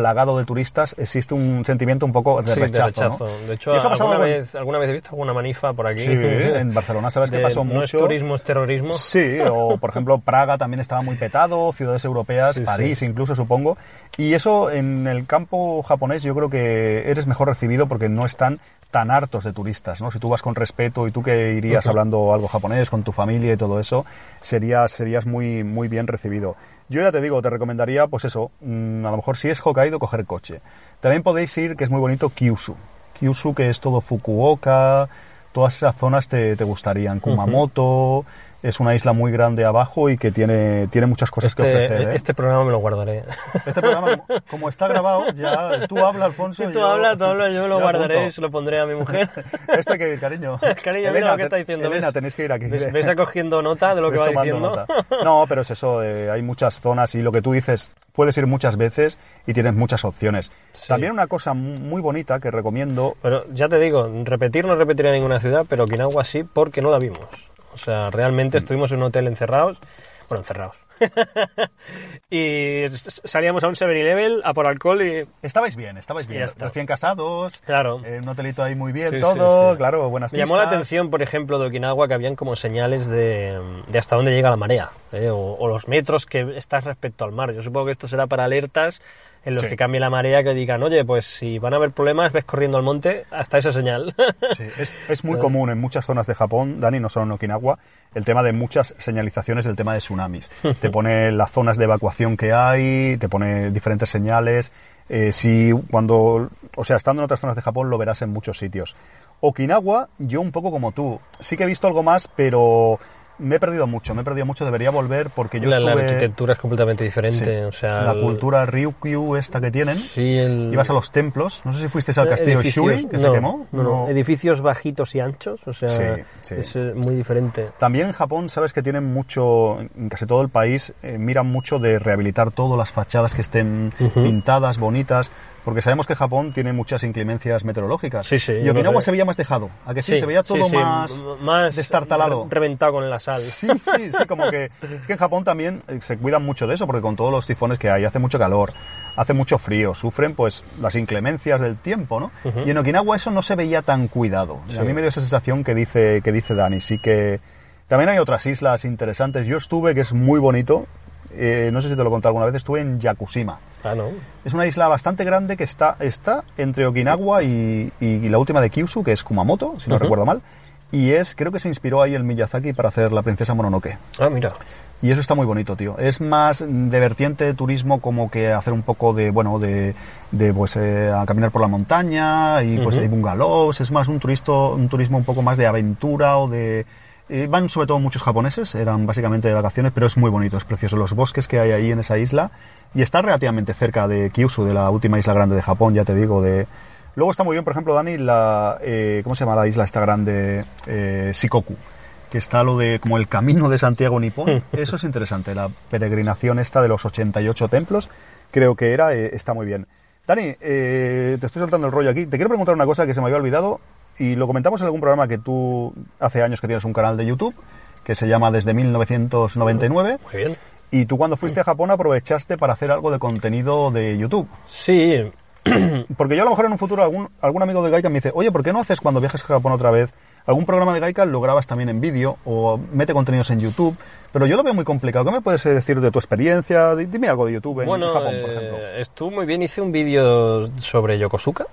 plagado de turistas, existe un sentimiento un poco de Sí, rechazo, de ¿no? De hecho, eso alguna algo en- vez, alguna vez he visto alguna manifa por aquí. Sí, en Barcelona sabes De pasó No es mucho. turismo, es terrorismo. Sí, o por ejemplo Praga también estaba muy petado, ciudades europeas, Sí. París incluso supongo. Y eso en el campo japonés yo creo que eres mejor recibido porque no están tan hartos de turistas, ¿no? Si tú vas con respeto y tú que irías hablando algo japonés con tu familia y todo eso, serías, serías muy, muy bien recibido. Yo ya te digo, te recomendaría, pues eso, mm, a lo mejor si es Hokkaido, coger coche. También podéis ir, que es muy bonito, Kyushu. Kyushu, que es todo Fukuoka, todas esas zonas te, te gustarían. Kumamoto, es una isla muy grande abajo y que tiene, tiene muchas cosas que ofrecer. Este, ¿eh? este programa me lo guardaré. Este programa, como- está grabado, ya tú hablas, Alfonso. Si tú hablas, tú hablas, yo me lo guardaré y se lo pondré a mi mujer. Esto hay que ir, cariño. Cariño, mira lo que está diciendo. Elena, ¿ves? tenéis que ir aquí. ¿Ves, ves acogiendo nota de lo que va diciendo? nota. No, pero es eso, eh, hay muchas zonas y lo que tú dices, puedes ir muchas veces y tienes muchas opciones. Sí. También una cosa mu- muy bonita que recomiendo, Pero ya te digo, repetir no repetiría ninguna ciudad, pero Okinawa sí porque no la vimos. O sea, Mm. realmente estuvimos en un hotel encerrados, bueno, encerrados. y salíamos a un 7-Eleven a por alcohol y... estabais bien, estabais bien, recién casados, Claro. eh, un hotelito ahí muy bien, Sí, todo, sí, sí. claro, buenas Me llamó la atención, por ejemplo, de Okinawa que habían como señales de, de hasta dónde llega la marea, ¿eh? o, o los metros que estás respecto al mar. Yo supongo que esto será para alertas en los Sí. que cambie la marea, que digan, oye, pues si van a haber problemas, ves corriendo al monte hasta esa señal. Sí, es, es muy común en muchas zonas de Japón, Dani, no solo en Okinawa, el tema de muchas señalizaciones del tema de tsunamis. Te pone las zonas de evacuación que hay, te pone diferentes señales. Eh, si cuando, o sea, estando en otras zonas de Japón lo verás en muchos sitios. Okinawa, yo un poco como tú, sí que he visto algo más, pero me he perdido mucho, me he perdido mucho, debería volver porque yo la, la estuve... arquitectura es completamente diferente. Sí, o sea, la el- cultura Ryukyu esta que tienen. Sí, el... Ibas a los templos, no sé si fuisteis al castillo edificios- Shuri, que se no, quemó. No, no, edificios bajitos y anchos, o sea, Sí, es eh, muy diferente. También en Japón, sabes que tienen mucho, en casi todo el país, eh, miran mucho de rehabilitar todas las fachadas que estén Ujú. pintadas, bonitas, porque sabemos que Japón tiene muchas inclemencias meteorológicas. Sí, sí, Y Okinawa se veía más dejado, a que sí, se veía todo sí, sí, más, más destartalado. re- reventado con la sal. Sí, sí, sí, como que es que en Japón también eh, se cuidan mucho de eso, porque con todos los tifones que hay hace mucho calor, hace mucho frío, sufren pues las inclemencias del tiempo, ¿no? Ujú. Y en Okinawa eso no se veía tan cuidado. Sí. a mí me dio esa sensación que dice, que dice Dani, sí que también hay otras islas interesantes. Yo estuve, que es muy bonito, eh, no sé si te lo conté alguna vez, estuve en Yakushima. Ah, no. Es una isla bastante grande que está, está entre Okinawa y, y la última de Kyushu, que es Kumamoto, si no recuerdo mal. Y es, creo que se inspiró ahí el Miyazaki para hacer La princesa Mononoke. Ah, mira. Y eso está muy bonito, tío. Es más de vertiente de turismo como que hacer un poco de, bueno, de, de pues eh, a caminar por la montaña y pues Ujú. hay bungalows. Es más un, turisto, un turismo un poco más de aventura o de... eh, van sobre todo muchos japoneses, eran básicamente de vacaciones, pero es muy bonito, es precioso. Los bosques que hay ahí en esa isla y está relativamente cerca de Kyushu, de la última isla grande de Japón, ya te digo, de... Luego está muy bien, por ejemplo, Dani, la... eh, ¿Cómo se llama la isla esta grande? Eh, Shikoku que está lo de como el camino de Santiago Nipón. Eso es interesante, la peregrinación esta de los 88 templos, creo que era, eh, está muy bien. Dani, eh, te estoy soltando el rollo aquí. Te quiero preguntar una cosa que se me había olvidado y lo comentamos en algún programa que tú hace años que tienes un canal de YouTube que se llama Desde 1999 Muy bien. y tú cuando fuiste a Japón aprovechaste para hacer algo de contenido de YouTube. Sí, Porque yo a lo mejor en un futuro algún, algún amigo de Gaika me dice, oye, ¿por qué no haces cuando viajes a Japón otra vez algún programa de Gaika, lo grabas también en vídeo o mete contenidos en YouTube? Pero yo lo veo muy complicado. ¿Qué me puedes eh, decir de tu experiencia? Di- Dime algo de YouTube en bueno, Japón, por eh, ejemplo. estuvo muy bien. Hice un vídeo sobre Yokosuka,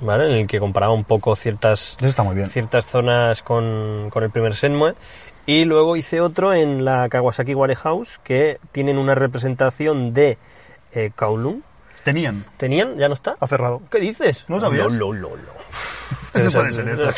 ¿vale? En el que comparaba un poco ciertas, ciertas zonas con, con el primer Senmue. Y luego hice otro en la Kawasaki Warehouse, que tienen una representación de eh, Kowloon. Tenían. ¿Tenían? ¿Ya no está? Ha cerrado. ¿Qué dices? ¿No sabías? Lo, lo, lo, lo. No Eso- puede ser esto.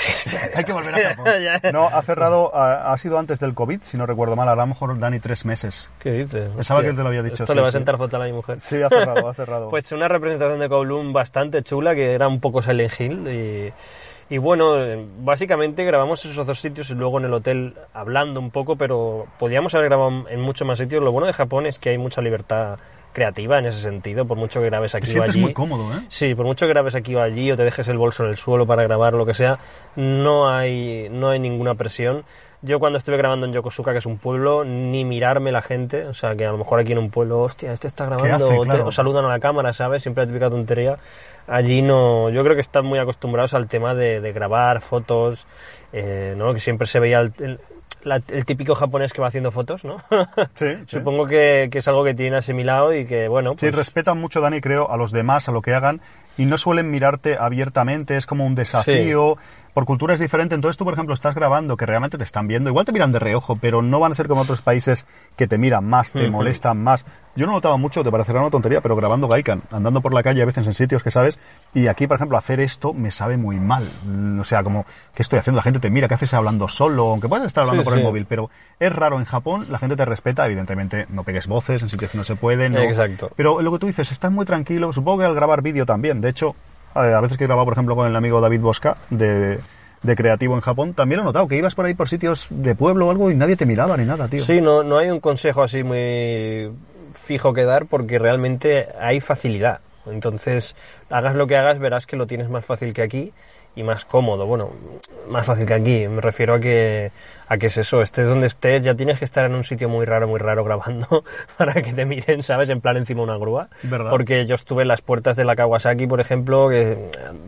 Hay que volver a Japón. No, ha cerrado, ha, ha sido antes del COVID, si no recuerdo mal. A lo mejor, Dani, tres meses. ¿Qué dices? Pensaba Hostia, que te lo había dicho, Esto sí, le va a sí. sentar fatal a mi mujer. Sí, ha cerrado, ha cerrado. Pues una representación de Kowloon bastante chula, que era un poco Silent Hill. Y, y bueno, básicamente grabamos esos dos sitios y luego en el hotel hablando un poco, pero podíamos haber grabado en muchos más sitios. Lo bueno de Japón es que hay mucha libertad creativa en ese sentido, por mucho que grabes Te aquí o sientes allí. muy cómodo, ¿eh? Sí, por mucho que grabes aquí o allí o te dejes el bolso en el suelo para grabar o lo que sea, no hay, no hay ninguna presión. Yo cuando estuve grabando en Yokosuka, que es un pueblo, ni mirarme la gente, o sea, que a lo mejor aquí en un pueblo, hostia, este está grabando, hace? o, te- Claro. o saludan a la cámara, ¿sabes? Siempre la típica tontería. Allí no, yo creo que están muy acostumbrados al tema de, de grabar fotos, eh, ¿no? Que siempre se veía el, el- la- el típico japonés que va haciendo fotos, ¿no? Sí, sí. Supongo que, que es algo que tienen asimilado y que, bueno, Sí, pues, respetan mucho, Dani, creo, a los demás, a lo que hagan, y no suelen mirarte abiertamente, es como un desafío. Por cultura es diferente, entonces tú, por ejemplo, estás grabando que realmente te están viendo, igual te miran de reojo, pero no van a ser como otros países que te miran más, te Ujú. molestan más. Yo no notaba mucho, te parecerá una tontería, pero grabando Gaikan, andando por la calle a veces en sitios que sabes, y aquí, por ejemplo, hacer esto me sabe muy mal. O sea, como, ¿qué estoy haciendo? La gente te mira, ¿qué haces hablando solo? Aunque puedas estar hablando Sí, por el móvil, pero es raro en Japón, la gente te respeta, evidentemente no pegues voces en sitios que no se pueden. no- Exacto. Pero lo que tú dices, estás muy tranquilo, supongo que al grabar vídeo también. De hecho, a veces que he grabado, por ejemplo, con el amigo David Bosca, de, de Creativo en Japón, también he notado, que ibas por ahí por sitios de pueblo o algo y nadie te miraba ni nada, tío. Sí, no, no hay un consejo así muy fijo que dar porque realmente hay facilidad. Entonces, hagas lo que hagas, verás que lo tienes más fácil que aquí y más cómodo. Bueno, más fácil que aquí. Me refiero a que, a que es eso, estés donde estés, ya tienes que estar en un sitio muy raro, muy raro grabando para que te miren, ¿sabes? En plan encima de una grúa. ¿Verdad? Porque yo estuve en las puertas de la Kawasaki, por ejemplo, que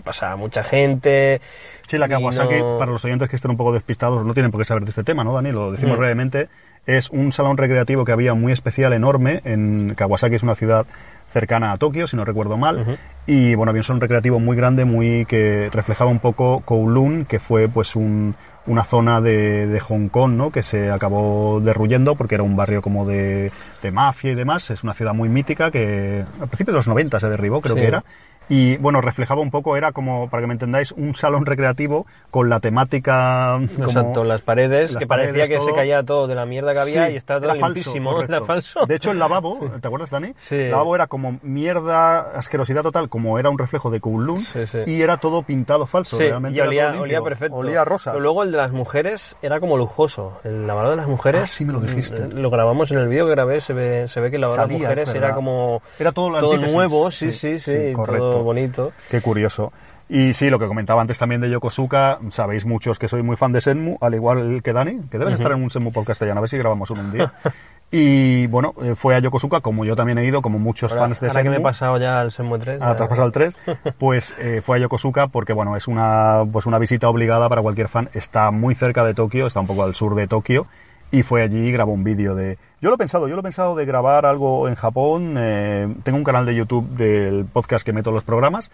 pasaba mucha gente. Sí, la Kawasaki, no- para los oyentes que estén un poco despistados, no tienen por qué saber de este tema, ¿no, Dani? Lo decimos Mm. brevemente. Es un salón recreativo que había muy especial, enorme. En Kawasaki es una ciudad cercana a Tokio, si no recuerdo mal. Y bueno, había un salón recreativo muy grande, muy que reflejaba un poco Kowloon, que fue pues un- una zona de, de Hong Kong, ¿no? Que se acabó derruyendo porque era un barrio como de, de mafia y demás. Es una ciudad muy mítica que a principios de los 90 se derribó, creo Sí. que era. Y bueno, reflejaba un poco, era como, para que me entendáis, un salón recreativo con la temática. Como, Exacto, las paredes, las que parecía paredes, que todo. se caía todo de la mierda que había Sí, y estaba todo era falso, limpísimo. Era falso. De hecho, el lavabo, ¿te acuerdas, Dani? Sí. El lavabo era como mierda, asquerosidad total, como era un reflejo de Kowloon. Sí, sí. Y era todo pintado falso. Realmente y olía, todo olía perfecto. Olía a rosas. Pero luego el de las mujeres era como lujoso. El lavado de las mujeres. Ah, sí me lo dijiste. mm, Lo grabamos en el vídeo que grabé. Se ve, se ve que el lavado de las es mujeres era como. Era todo antítesis. nuevo, sí, Sí, sí, sí. sí, correcto. Todo bonito. Qué curioso. Y sí, lo que comentaba antes también de Yokosuka, sabéis muchos que soy muy fan de Senmu, al igual que Dani, que deben estar en un Senmu podcast castellano, a ver si grabamos uno un día. Y bueno, eh, fue a Yokosuka, como yo también he ido, como muchos Ahora, fans de ahora que Senmu. me he pasado ya al Senmue 3. Ah, ya- te has pasado al 3, pues eh, fue a Yokosuka porque bueno, es una, pues una visita obligada para cualquier fan. Está muy cerca de Tokio, está un poco al sur de Tokio y fue allí y grabó un vídeo de... Yo lo he pensado, yo lo he pensado de grabar algo en Japón. eh, tengo un canal de YouTube del podcast que meto los programas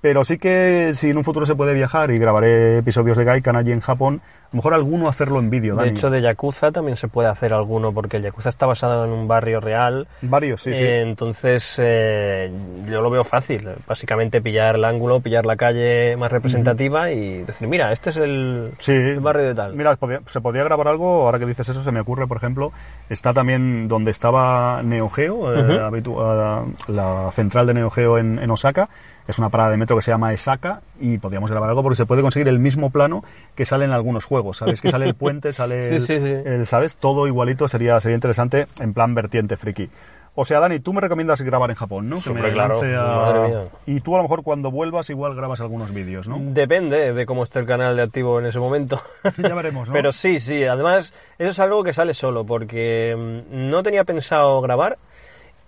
Pero sí que si en un futuro se puede viajar y grabaré episodios de Gaikan allí en Japón, a lo mejor alguno hacerlo en vídeo, De hecho, de Yakuza también se puede hacer alguno, porque el Yakuza está basado en un barrio real. Varios, sí, sí. Eh, entonces, eh, yo lo veo fácil. Básicamente pillar el ángulo, pillar la calle más representativa y decir, mira, este es el, Sí, el barrio de tal. Mira, podía- se podía grabar algo, ahora que dices eso, se me ocurre, por ejemplo, está también donde estaba Neo Geo, ah, la central de Neo Geo en, en Osaka, es una parada de metro que se llama Esaka, y podíamos grabar algo porque se puede conseguir el mismo plano que sale en algunos juegos, ¿sabes? Que sale el puente, sale Sí, el, sí, sí. el, ¿sabes? Todo igualito, sería, sería interesante en plan vertiente friki. O sea, Dani, tú me recomiendas grabar en Japón, ¿no? Me claro, a-. Y tú a lo mejor cuando vuelvas igual grabas algunos vídeos, ¿no? Depende de cómo esté el canal de activo en ese momento. Ya veremos, ¿no? Pero sí, sí. Además, eso es algo que sale solo, porque mm, no tenía pensado grabar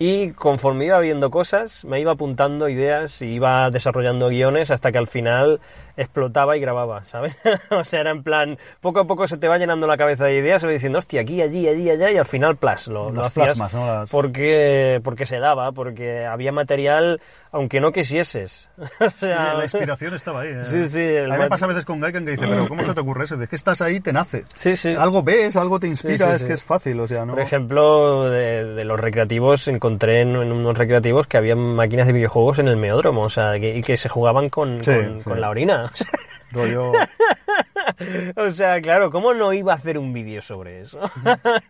y conforme iba viendo cosas, me iba apuntando ideas y iba desarrollando guiones hasta que al final explotaba y grababa, ¿sabes? o sea, era en plan, poco a poco se te va llenando la cabeza de ideas, se va diciendo, hostia, aquí, allí, allí, allá, y al final, plas, lo, lo hacías plasmas, ¿no? Las- porque, porque se daba, porque había material, aunque no quisieses. o sea, la inspiración estaba ahí. ¿eh? Sí, sí, el A mí me pasa a veces con Gaikan que dice, pero ¿cómo se te ocurre eso? De que estás ahí, te nace. Sí, sí. Algo ves, algo te inspira, Sí, sí, es sí. que es fácil, o sea, ¿no? Por ejemplo, de, de los recreativos, encontré en, en unos recreativos que había máquinas de videojuegos en el meódromo, o sea, que, y que se jugaban con, con, con la orina. Rollo... o sea, claro, ¿cómo no iba a hacer un vídeo sobre eso?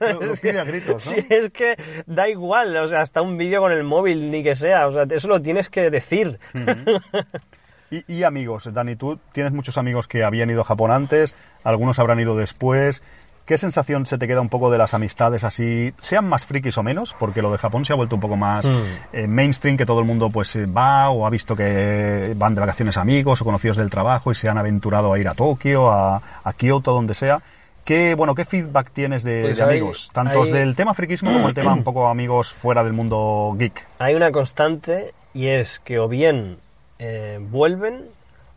lo, lo pide a gritos, ¿no? Sí, es que da igual, o sea, hasta un vídeo con el móvil, ni que sea, o sea, eso lo tienes que decir. Y, y amigos, Dani, tú tienes muchos amigos que habían ido a Japón antes, algunos habrán ido después. ¿Qué sensación se te queda un poco de las amistades así, sean más frikis o menos? Porque lo de Japón se ha vuelto un poco más Mm. eh, mainstream, que todo el mundo pues eh, va o ha visto que van de vacaciones amigos o conocidos del trabajo y se han aventurado a ir a Tokio, a, a Kioto, donde sea. ¿Qué, bueno, ¿Qué feedback tienes de, Pues de hay- amigos? Tantos hay- del tema frikismo como el tema un poco amigos fuera del mundo geek. Hay una constante y es que o bien eh, vuelven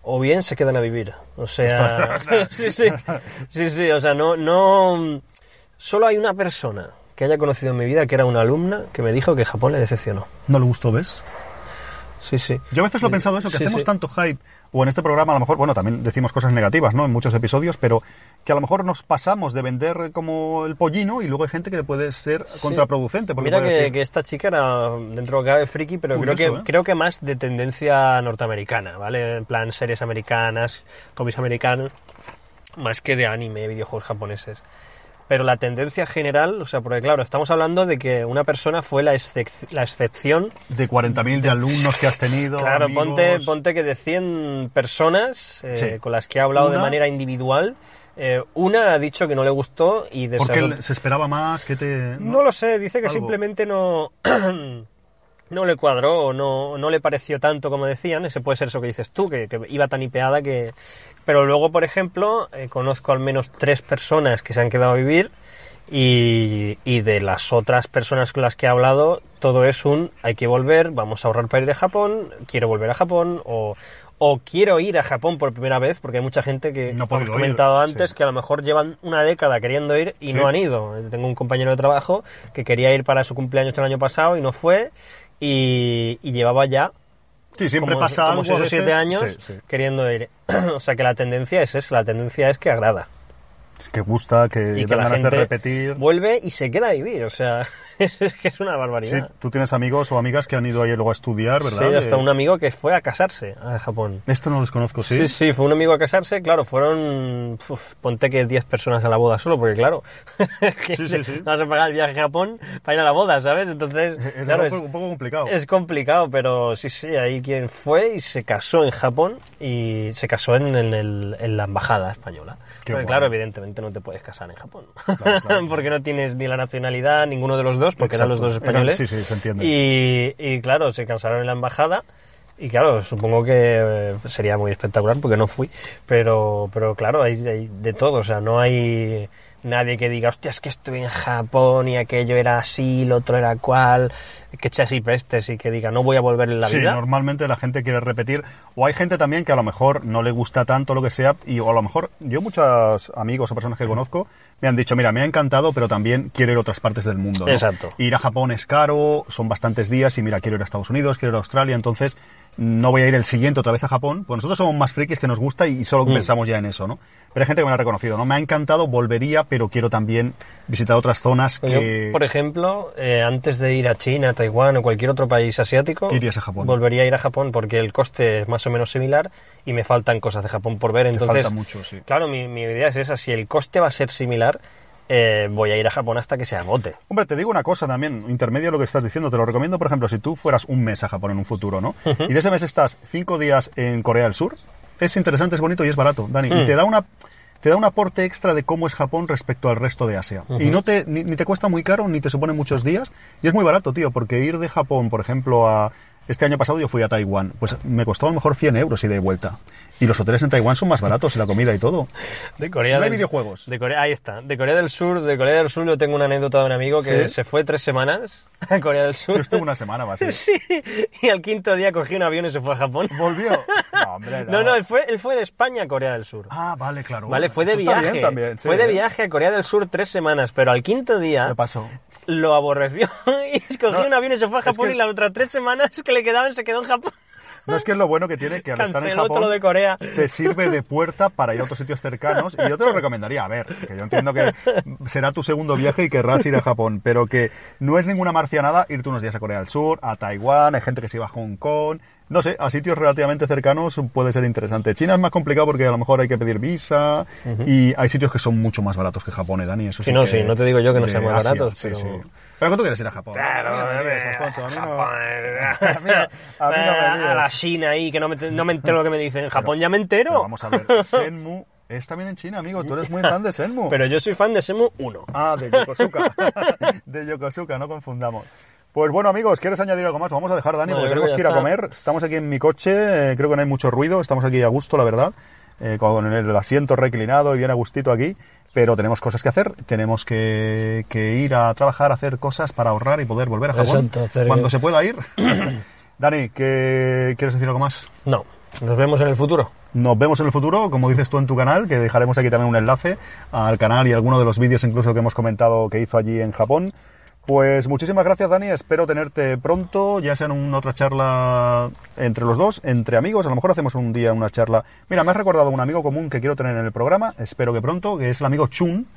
o bien se quedan a vivir. O sea, sí, sí, sí, sí, o sea, no, no, solo hay una persona que haya conocido en mi vida que era una alumna que me dijo que Japón le decepcionó. ¿No le gustó, ves? Sí, sí. Yo a veces lo he pensado eso, que Sí, hacemos sí. tanto hype, o en este programa a lo mejor, bueno, también decimos cosas negativas, ¿no? En muchos episodios, pero que a lo mejor nos pasamos de vender como el pollino y luego hay gente que le puede ser contraproducente. Porque Mira puede que, decir, que esta chica era dentro de cabe friki, pero creo Curioso, que, ¿eh? creo que más de tendencia norteamericana, ¿vale? En plan series americanas, cómics americanos, más que de anime, videojuegos japoneses. Pero la tendencia general, o sea, porque claro, estamos hablando de que una persona fue la, excep- la excepción. de 40.000 de alumnos que has tenido. Claro, amigos, ponte, ponte que de 100 personas eh, Sí. con las que he hablado de Una- manera individual, eh, una ha dicho que no le gustó y de Porque esas él se esperaba más, que te... no lo sé, dice que Algo. simplemente no, no le cuadró o no, no le pareció tanto como decían. Ese puede ser eso que dices tú, que, que iba tan hipeada que... Pero luego, por ejemplo, eh, conozco al menos tres personas que se han quedado a vivir y, y de las otras personas con las que he hablado, todo es un hay que volver, vamos a ahorrar para ir a Japón, quiero volver a Japón o... O quiero ir a Japón por primera vez, porque hay mucha gente que, No hemos ir, comentado antes, sí. que a lo mejor llevan una década queriendo ir y Sí. no han ido. Tengo un compañero de trabajo que quería ir para su cumpleaños el año pasado y no fue y, y llevaba ya Sí, siempre como, pasa como algo o años Sí, sí. queriendo ir. o sea que la tendencia es esa, la tendencia es que agrada. Que gusta, que Y que la ganas gente de repetir. vuelve y se queda a vivir. O sea, es, es que es una Sí, barbaridad. tú tienes amigos o amigas que han ido ahí luego a estudiar, ¿verdad? Sí, hasta un amigo que fue a casarse a Japón. Esto no lo desconozco, ¿sí? Sí, sí, fue un amigo a casarse, claro, fueron, uf, ponte que 10 personas a la boda solo, porque claro, que Sí, sí, sí. vas a pagar el viaje a Japón para ir a la boda, ¿sabes? Entonces, Es claro, es, un poco complicado. es complicado, pero sí, sí, ahí quien fue y se casó en Japón y se casó en, en el- en la embajada española. Qué Porque, claro, evidentemente no te puedes casar en Japón, Claro, claro. porque no tienes ni la nacionalidad, ninguno de los dos, porque eran los dos españoles. Sí, sí, se entiende. Y, y, claro, se casaron en la embajada. Y claro, supongo que eh, sería muy espectacular porque no fui. Pero, pero claro, hay, hay de todo. O sea, no hay nadie que diga, hostia, es que estuve en Japón y aquello era así, lo otro era cual. Que eche así pestes y que diga, no voy a volver en la sí, vida. normalmente la gente quiere repetir. O hay gente también que a lo mejor no le gusta tanto lo que sea. Y o a lo mejor yo muchos amigos o personas que conozco me han dicho, mira, me ha encantado, pero también quiero ir a otras partes del mundo. ¿no? Exacto. Ir a Japón es caro, son bastantes días y mira, quiero ir a Estados Unidos, quiero ir a Australia. Entonces, no voy a ir el siguiente otra vez a Japón, pues nosotros somos más frikis que nos gusta y solo Mm. pensamos ya en eso, ¿no? Pero hay gente que me lo ha reconocido, ¿no? Me ha encantado, volvería, pero quiero también visitar otras zonas Pues Yo, que... por ejemplo, eh, antes de ir a China, Taiwán o cualquier otro país asiático, Irías a Japón. volvería a ir a Japón porque el coste es más o menos similar y me faltan cosas de Japón por ver. Entonces, falta mucho, sí. claro, mi, mi idea es esa. Si el coste va a ser similar, eh, voy a ir a Japón hasta que se agote. Hombre, te digo una cosa también, intermedio a lo que estás diciendo, te lo recomiendo, por ejemplo, si tú fueras un mes a Japón en un futuro, ¿no? Y de ese mes estás cinco días en Corea del Sur, es interesante, es bonito y es barato, Dani. Y Mm. te da una... Te da un aporte extra de cómo es Japón respecto al resto de Asia. Y no te, ni, ni te cuesta muy caro, ni te supone muchos días. Y es muy barato, tío, porque ir de Japón, por ejemplo, a... Este año pasado yo fui a Taiwán. Pues me costó a lo mejor 100 euros y de vuelta. Y los hoteles en Taiwán son más baratos y la comida y todo. De Corea No hay del- videojuegos. De Corea, ahí está. De Corea del Sur, de Corea del Sur yo tengo una anécdota de un amigo que ¿Sí? se fue tres semanas a Corea del Sur. Si estuvo una semana más. Sí, y al quinto día cogió un avión y se fue a Japón. ¿Volvió? No, hombre, No, no, él fue, él fue de España a Corea del Sur. Ah, vale, claro. Vale, fue de Eso viaje. también, sí, fue de viaje a Corea del Sur tres semanas, pero al quinto día Me pasó. Lo aborreció y cogió No, un avión y se fue a Japón que- y las otras tres semanas que le quedaban se quedó en Japón. No es que es lo bueno que tiene que al estar en Japón de Corea. te sirve de puerta para ir a otros sitios cercanos y yo te lo recomendaría. A ver, que yo entiendo que será tu segundo viaje y querrás ir a Japón, pero que no es ninguna marcianada irte unos días a Corea del Sur, a Taiwán, hay gente que se va a Hong Kong, no sé, a sitios relativamente cercanos puede ser interesante. China es más complicado porque a lo mejor hay que pedir visa y hay sitios que son mucho más baratos que Japón, ¿eh, Dani? Eso Sí, no, que- sí, no te digo yo que no sean más Asia, baratos, sí, pero- sí. Pero que tú quieres ir a Japón. Claro, a mí no me a la. China ahí, que no me, no me entero lo que me dicen. En Japón ya me Pero entero. vamos a ver, Senmu es también en China, amigo. Tú eres muy fan de Senmu. Pero yo soy fan de Semu 1. Ah, de Yokosuka. de Yokosuka, no confundamos. Pues bueno, amigos, ¿quieres añadir algo más? Vamos a dejar, Dani, porque tenemos que ir a comer. Estamos aquí en mi coche, eh, creo que no hay mucho ruido, estamos aquí a gusto, la verdad, eh, con el asiento reclinado y bien a gustito aquí, pero tenemos cosas que hacer, tenemos que, que ir a trabajar, hacer cosas para ahorrar y poder volver a Japón Exacto, cuando se pueda ir. Dani, ¿qué, ¿quieres decir algo más? No, nos vemos en el futuro. Nos vemos en el futuro, como dices tú en tu canal, que dejaremos aquí también un enlace al canal y alguno de los vídeos incluso que hemos comentado que hizo allí en Japón. Pues muchísimas gracias Dani, espero tenerte pronto, ya sea en una otra charla entre los dos, entre amigos, a lo mejor hacemos un día una charla. Mira, me has recordado un amigo común que quiero tener en el programa, espero que pronto, que es el amigo Chun,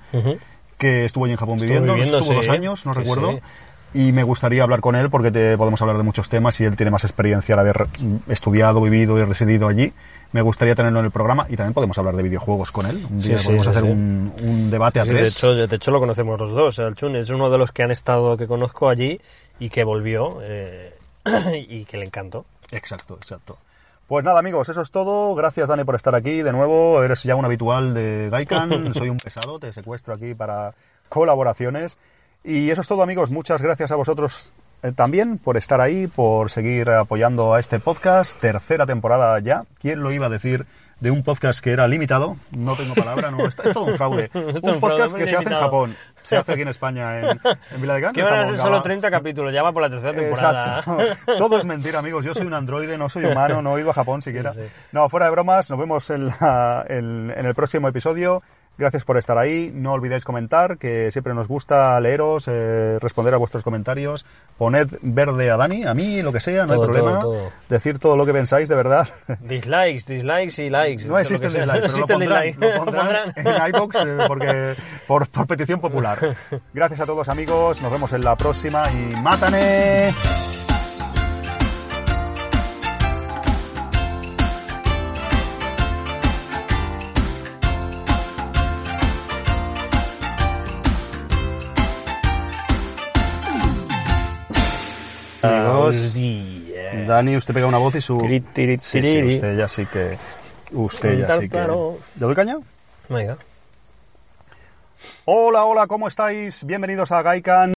que estuvo allí en Japón Estuvo viviendo, viviendo, estuvo sí. dos años, no recuerdo. sí. Y me gustaría hablar con él porque te, podemos hablar de muchos temas y él tiene más experiencia al haber mm, estudiado, vivido y residido allí. Me gustaría tenerlo en el programa y también podemos hablar de videojuegos con él. Un día sí, podemos sí, hacer sí. Un, un debate a de, tres. hecho, de hecho, lo conocemos los dos. El Chun es uno de los que han estado, que conozco allí y que volvió eh, y que le encantó. Exacto, exacto. Pues nada, amigos, eso es todo. Gracias, Dani, por estar aquí. De nuevo, eres ya un habitual de Gaikan. Soy un pesado, te secuestro aquí para colaboraciones. Y eso es todo, amigos. Muchas gracias a vosotros también por estar ahí, por seguir apoyando a este podcast. Tercera temporada ya. ¿Quién lo iba a decir? De un podcast que era limitado, no tengo palabra, no, es, es todo un fraude. Un podcast fraude, que se hace en. Japón, se hace aquí en España, en, en Vila de Can. Que van a ser solo graba- 30 capítulos, ya va por la tercera temporada. Exacto. Todo es mentira, amigos. Yo soy un androide, no soy humano, no he ido a Japón siquiera. Sí, sí. No, fuera de bromas, nos vemos en, la- en- en el próximo episodio. Gracias por estar ahí. No olvidéis comentar, que siempre nos gusta leeros, eh, responder a vuestros comentarios. Poned verde a Dani, a mí, lo que sea, no Todo, hay problema. todo, todo. Decir todo lo que pensáis, de verdad. Dislikes, dislikes y likes. No existe el Lo que sea. dislike, pero No lo pondrán, dislike. lo pondrán en iVoox eh, porque, por, por petición popular. Gracias a todos amigos, nos vemos en la próxima y ¡mátane! Día. Dani, usted pega una voz y su... Sí, sí, usted ya sí que... Usted ya sí que... ¿Le doy caña? Venga. Hola, hola, ¿cómo estáis? Bienvenidos a Gaikan.